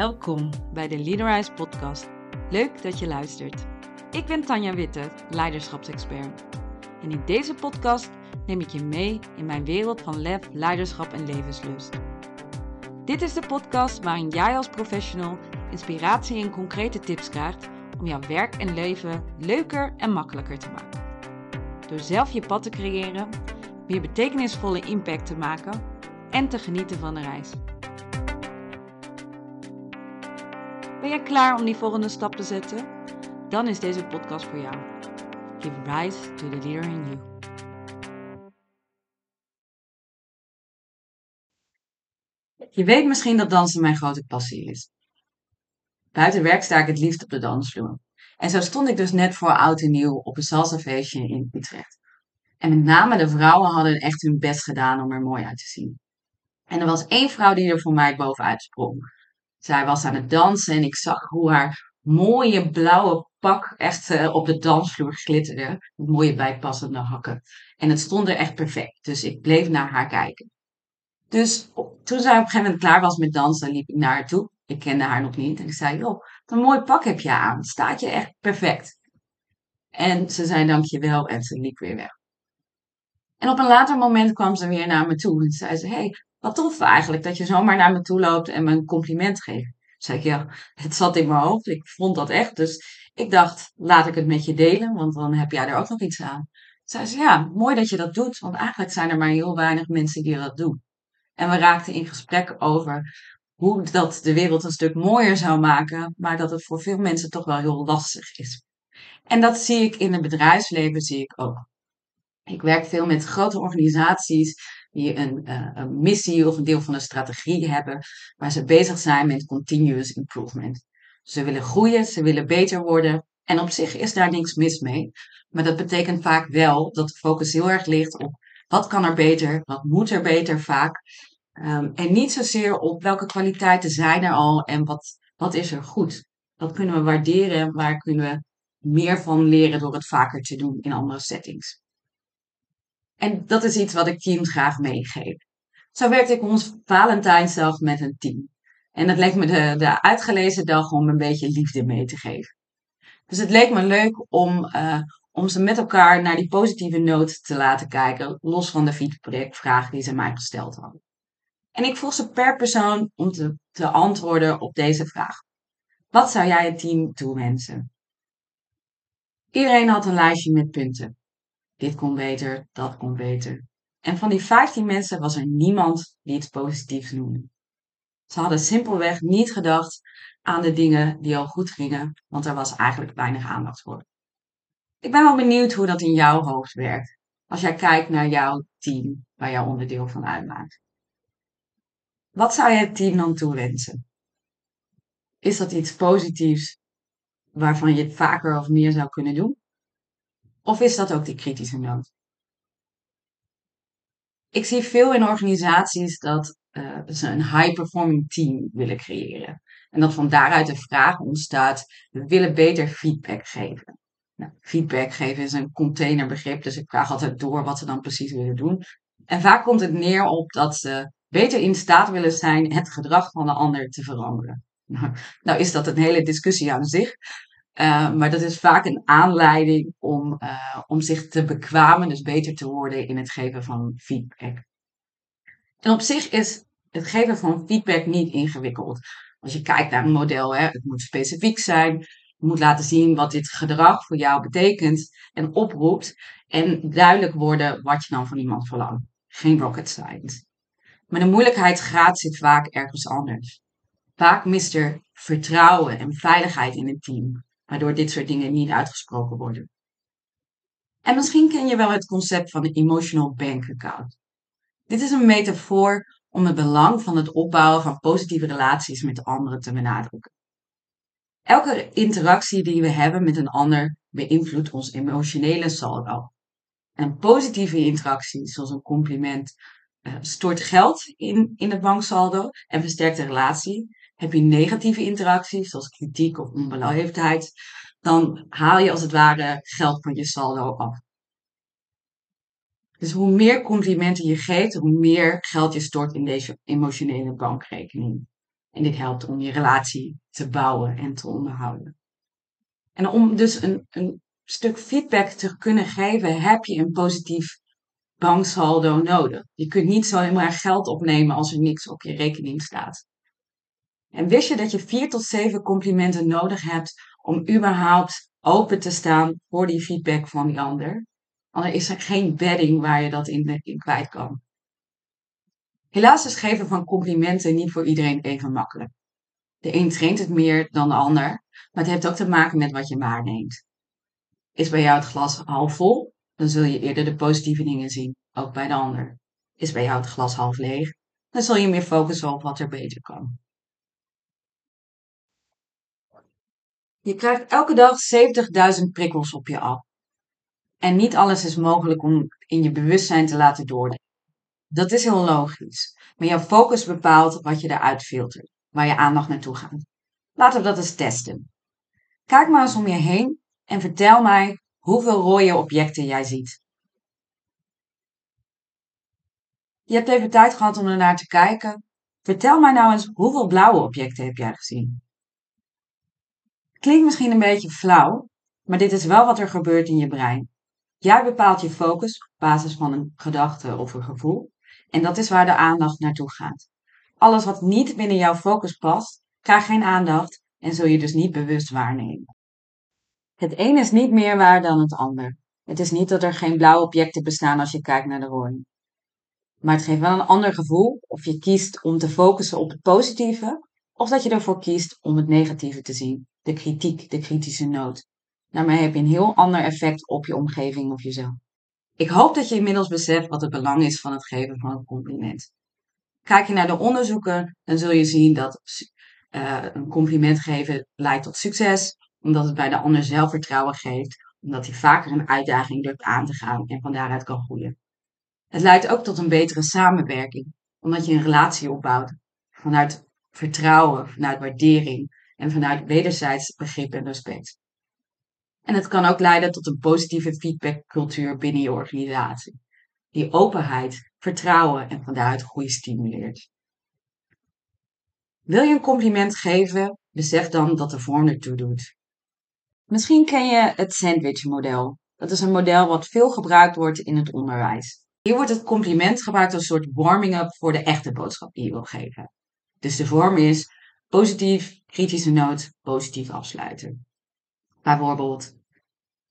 Welkom bij de Leaderize podcast. Leuk dat je luistert. Ik ben Tanja Witte, leiderschapsexpert. En in deze podcast neem ik je mee in mijn wereld van lef, leiderschap en levenslust. Dit is de podcast waarin jij als professional inspiratie en concrete tips krijgt om jouw werk en leven leuker en makkelijker te maken. Door zelf je pad te creëren, meer betekenisvolle impact te maken en te genieten van de reis. Ben jij klaar om die volgende stap te zetten? Dan is deze podcast voor jou. Give rise to the leader in you. Je weet misschien dat dansen mijn grote passie is. Buiten werk sta ik het liefst op de dansvloer. En zo stond ik dus net voor oud en nieuw op een salsafeestje in Utrecht. En met name de vrouwen hadden echt hun best gedaan om er mooi uit te zien. En er was één vrouw die er voor mij bovenuit sprong. Zij was aan het dansen en ik zag hoe haar mooie blauwe pak echt uh, op de dansvloer glitterde. Met mooie bijpassende hakken. En het stond er echt perfect. Dus ik bleef naar haar kijken. Dus toen zij op een gegeven moment klaar was met dansen, liep ik naar haar toe. Ik kende haar nog niet. En ik zei, joh, wat een mooi pak heb je aan. Staat je echt perfect. En ze zei dankjewel en ze liep weer weg. En op een later moment kwam ze weer naar me toe en zei ze, hey, wat tof eigenlijk dat je zomaar naar me toe loopt en me een compliment geeft. Zei ik, ja, het zat in mijn hoofd. Ik vond dat echt. Dus ik dacht, laat ik het met je delen, want dan heb jij er ook nog iets aan. Zei ze, ja, mooi dat je dat doet, want eigenlijk zijn er maar heel weinig mensen die dat doen. En we raakten in gesprek over hoe dat de wereld een stuk mooier zou maken, maar dat het voor veel mensen toch wel heel lastig is. En dat zie ik in het bedrijfsleven, zie ik ook. Ik werk veel met grote organisaties die een, uh, een, missie of een deel van een strategie hebben, waar ze bezig zijn met continuous improvement. Ze willen groeien, ze willen beter worden. En op zich is daar niks mis mee. Maar dat betekent vaak wel dat de focus heel erg ligt op wat kan er beter, wat moet er beter vaak. Um, en niet zozeer op welke kwaliteiten zijn er al en wat, wat is er goed. Wat kunnen we waarderen en waar kunnen we meer van leren door het vaker te doen in andere settings. En dat is iets wat ik teams graag meegeef. Zo werkte ik ons Valentijnsdag met een team. En het leek me de, de uitgelezen dag om een beetje liefde mee te geven. Dus het leek me leuk om, uh, om ze met elkaar naar die positieve noot te laten kijken, los van de feedbackvragen die ze mij gesteld hadden. En ik vroeg ze per persoon om te, te antwoorden op deze vraag. Wat zou jij het team toewensen? Iedereen had een lijstje met punten. Dit kon beter, dat kon beter. En van die 15 mensen was er niemand die iets positiefs noemde. Ze hadden simpelweg niet gedacht aan de dingen die al goed gingen, want er was eigenlijk weinig aandacht voor. Ik ben wel benieuwd hoe dat in jouw hoofd werkt, als jij kijkt naar jouw team waar jouw onderdeel van uitmaakt. Wat zou je het team dan toewensen? Is dat iets positiefs waarvan je het vaker of meer zou kunnen doen? Of is dat ook die kritische noot? Ik zie veel in organisaties dat uh, ze een high-performing team willen creëren. En dat van daaruit de vraag ontstaat, we willen beter feedback geven. Nou, feedback geven is een containerbegrip, dus ik vraag altijd door wat ze dan precies willen doen. En vaak komt het neer op dat ze beter in staat willen zijn het gedrag van de ander te veranderen. Nou, nou is dat een hele discussie aan zich. Uh, maar dat is vaak een aanleiding om, uh, om zich te bekwamen, dus beter te worden in het geven van feedback. En op zich is het geven van feedback niet ingewikkeld. Als je kijkt naar een model, hè, het moet specifiek zijn. Je moet laten zien wat dit gedrag voor jou betekent en oproept. En duidelijk worden wat je dan van iemand verlangt. Geen rocket science. Maar de moeilijkheidsgraad zit vaak ergens anders. Vaak mist er vertrouwen en veiligheid in het team waardoor dit soort dingen niet uitgesproken worden. En misschien ken je wel het concept van een emotional bank account. Dit is een metafoor om het belang van het opbouwen van positieve relaties met anderen te benadrukken. Elke interactie die we hebben met een ander beïnvloedt ons emotionele saldo. Een positieve interactie, zoals een compliment, uh, stort geld in, in het banksaldo en versterkt de relatie. Heb je negatieve interacties, zoals kritiek of onbeleefdheid, dan haal je als het ware geld van je saldo af. Dus hoe meer complimenten je geeft, hoe meer geld je stort in deze emotionele bankrekening. En dit helpt om je relatie te bouwen en te onderhouden. En om dus een, een stuk feedback te kunnen geven, heb je een positief banksaldo nodig. Je kunt niet zomaar geld opnemen als er niks op je rekening staat. En wist je dat je vier tot zeven complimenten nodig hebt om überhaupt open te staan voor die feedback van die ander? Anders is er geen bedding waar je dat in, in kwijt kan. Helaas is geven van complimenten niet voor iedereen even makkelijk. De een traint het meer dan de ander, maar het heeft ook te maken met wat je waarneemt. Is bij jou het glas half vol, dan zul je eerder de positieve dingen zien, ook bij de ander. Is bij jou het glas half leeg, dan zul je meer focussen op wat er beter kan. Je krijgt elke dag 70.000 prikkels op je af. En niet alles is mogelijk om in je bewustzijn te laten doordenken. Dat is heel logisch. Maar jouw focus bepaalt wat je eruit filtert, waar je aandacht naartoe gaat. Laten we dat eens testen. Kijk maar eens om je heen en vertel mij hoeveel rode objecten jij ziet. Je hebt even tijd gehad om er naar te kijken. Vertel mij nou eens hoeveel blauwe objecten heb jij gezien? Klinkt misschien een beetje flauw, maar dit is wel wat er gebeurt in je brein. Jij bepaalt je focus op basis van een gedachte of een gevoel. En dat is waar de aandacht naartoe gaat. Alles wat niet binnen jouw focus past, krijgt geen aandacht en zul je dus niet bewust waarnemen. Het een is niet meer waar dan het ander. Het is niet dat er geen blauwe objecten bestaan als je kijkt naar de rode. Maar het geeft wel een ander gevoel of je kiest om te focussen op het positieve of dat je ervoor kiest om het negatieve te zien, de kritiek, de kritische noot. Daarmee heb je een heel ander effect op je omgeving of jezelf. Ik hoop dat je inmiddels beseft wat het belang is van het geven van een compliment. Kijk je naar de onderzoeken, dan zul je zien dat uh, een compliment geven leidt tot succes, omdat het bij de ander zelfvertrouwen geeft, omdat hij vaker een uitdaging durft aan te gaan en van daaruit kan groeien. Het leidt ook tot een betere samenwerking, omdat je een relatie opbouwt vanuit vertrouwen, vanuit waardering en vanuit wederzijds begrip en respect. En het kan ook leiden tot een positieve feedbackcultuur binnen je organisatie, die openheid, vertrouwen en van daaruit groei stimuleert. Wil je een compliment geven, besef dan dat de vorm ertoe doet. Misschien ken je het sandwich-model. Dat is een model wat veel gebruikt wordt in het onderwijs. Hier wordt het compliment gebruikt als een soort warming-up voor de echte boodschap die je wil geven. Dus de vorm is positief, kritische noot, positief afsluiten. Bijvoorbeeld,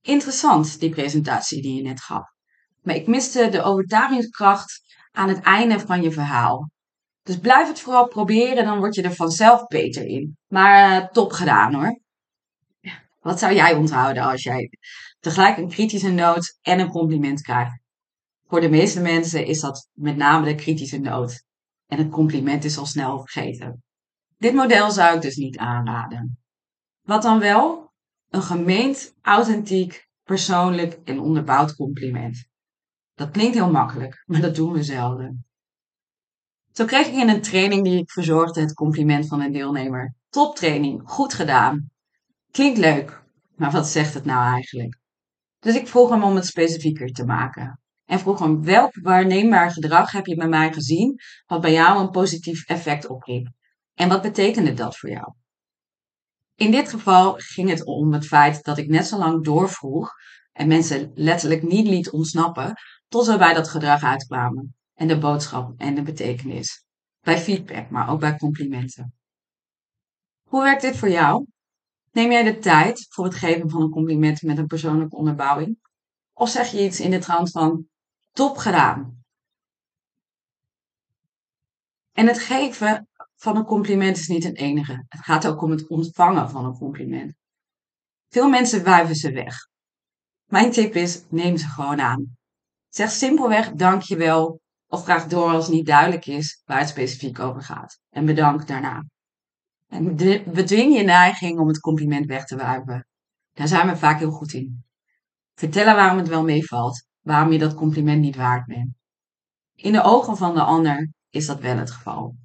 interessant die presentatie die je net gaf. Maar ik miste de overtuigingskracht aan het einde van je verhaal. Dus blijf het vooral proberen, dan word je er vanzelf beter in. Maar uh, top gedaan hoor. Wat zou jij onthouden als jij tegelijk een kritische noot en een compliment krijgt? Voor de meeste mensen is dat met name de kritische noot. En het compliment is al snel vergeten. Dit model zou ik dus niet aanraden. Wat dan wel? Een gemeend, authentiek, persoonlijk en onderbouwd compliment. Dat klinkt heel makkelijk, maar dat doen we zelden. Zo kreeg ik in een training die ik verzorgde het compliment van een deelnemer. Toptraining, goed gedaan. Klinkt leuk, maar wat zegt het nou eigenlijk? Dus ik vroeg hem om het specifieker te maken. En vroeg hem welk waarneembaar gedrag heb je bij mij gezien wat bij jou een positief effect opriep? En wat betekende dat voor jou? In dit geval ging het om het feit dat ik net zo lang doorvroeg en mensen letterlijk niet liet ontsnappen tot ze bij dat gedrag uitkwamen en de boodschap en de betekenis. Bij feedback, maar ook bij complimenten. Hoe werkt dit voor jou? Neem jij de tijd voor het geven van een compliment met een persoonlijke onderbouwing? Of zeg je iets in de trant van top gedaan? En het geven van een compliment is niet het enige. Het gaat ook om het ontvangen van een compliment. Veel mensen wuiven ze weg. Mijn tip is, neem ze gewoon aan. Zeg simpelweg dankjewel of vraag door als niet duidelijk is waar het specifiek over gaat. En bedank daarna. En bedwing je neiging om het compliment weg te wuiven. Daar zijn we vaak heel goed in. Vertellen waarom het wel meevalt, waarom je dat compliment niet waard bent. In de ogen van de ander is dat wel het geval.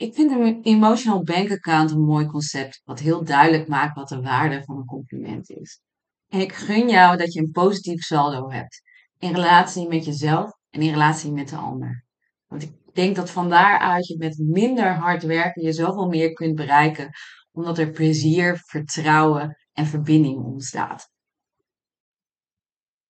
Ik vind een emotional bank account een mooi concept, wat heel duidelijk maakt wat de waarde van een compliment is. En ik gun jou dat je een positief saldo hebt in relatie met jezelf en in relatie met de ander. Want ik denk dat van daaruit je met minder hard werken je zoveel meer kunt bereiken, omdat er plezier, vertrouwen en verbinding ontstaat.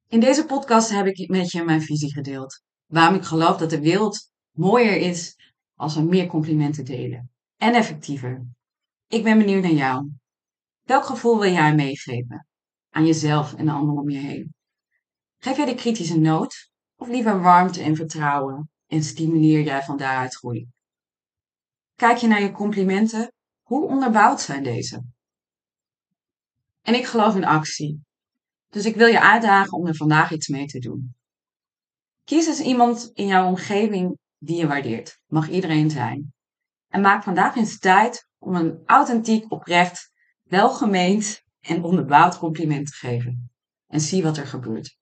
In deze podcast heb ik met je mijn visie gedeeld. Waarom ik geloof dat de wereld mooier is als we meer complimenten delen. En effectiever. Ik ben benieuwd naar jou. Welk gevoel wil jij meegeven? Aan jezelf en de anderen om je heen. Geef jij de kritische noot? Of liever warmte en vertrouwen? En stimuleer jij van daaruit groei? Kijk je naar je complimenten? Hoe onderbouwd zijn deze? En ik geloof in actie. Dus ik wil je uitdagen om er vandaag iets mee te doen. Kies eens iemand in jouw omgeving die je waardeert. Mag iedereen zijn. En maak vandaag eens tijd om een authentiek, oprecht, welgemeend en onderbouwd compliment te geven. En zie wat er gebeurt.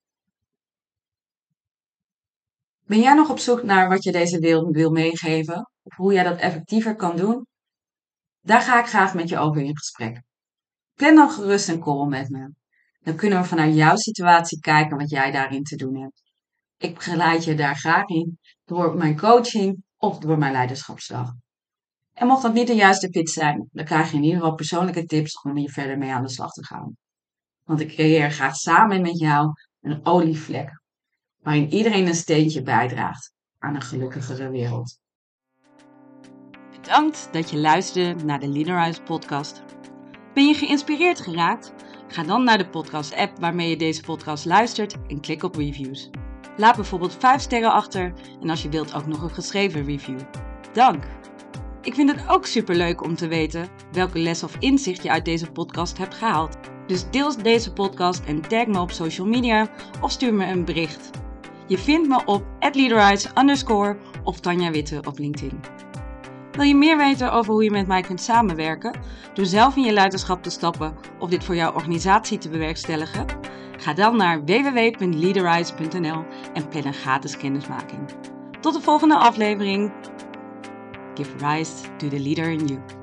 Ben jij nog op zoek naar wat je deze wereld wil meegeven? Of hoe jij dat effectiever kan doen? Daar ga ik graag met je over in gesprek. Plan dan gerust een call met me. Dan kunnen we vanuit jouw situatie kijken wat jij daarin te doen hebt. Ik begeleid je daar graag in door mijn coaching of door mijn leiderschapsdag. En mocht dat niet de juiste fit zijn, dan krijg je in ieder geval persoonlijke tips om hier verder mee aan de slag te gaan. Want ik creëer graag samen met jou een olievlek, waarin iedereen een steentje bijdraagt aan een gelukkigere wereld. Bedankt dat je luisterde naar de Leaderize podcast. Ben je geïnspireerd geraakt? Ga dan naar de podcast-app waarmee je deze podcast luistert en klik op reviews. Laat bijvoorbeeld 5 sterren achter en als je wilt ook nog een geschreven review. Dank! Ik vind het ook superleuk om te weten welke les of inzicht je uit deze podcast hebt gehaald. Dus deel deze podcast en tag me op social media of stuur me een bericht. Je vindt me op leaderize underscore of Tanja Witte op LinkedIn. Wil je meer weten over hoe je met mij kunt samenwerken? Door zelf in je leiderschap te stappen of dit voor jouw organisatie te bewerkstelligen? Ga dan naar www.leaderize.nl en plan gratis kennismaking. Tot de volgende aflevering. Give rise to the leader in you.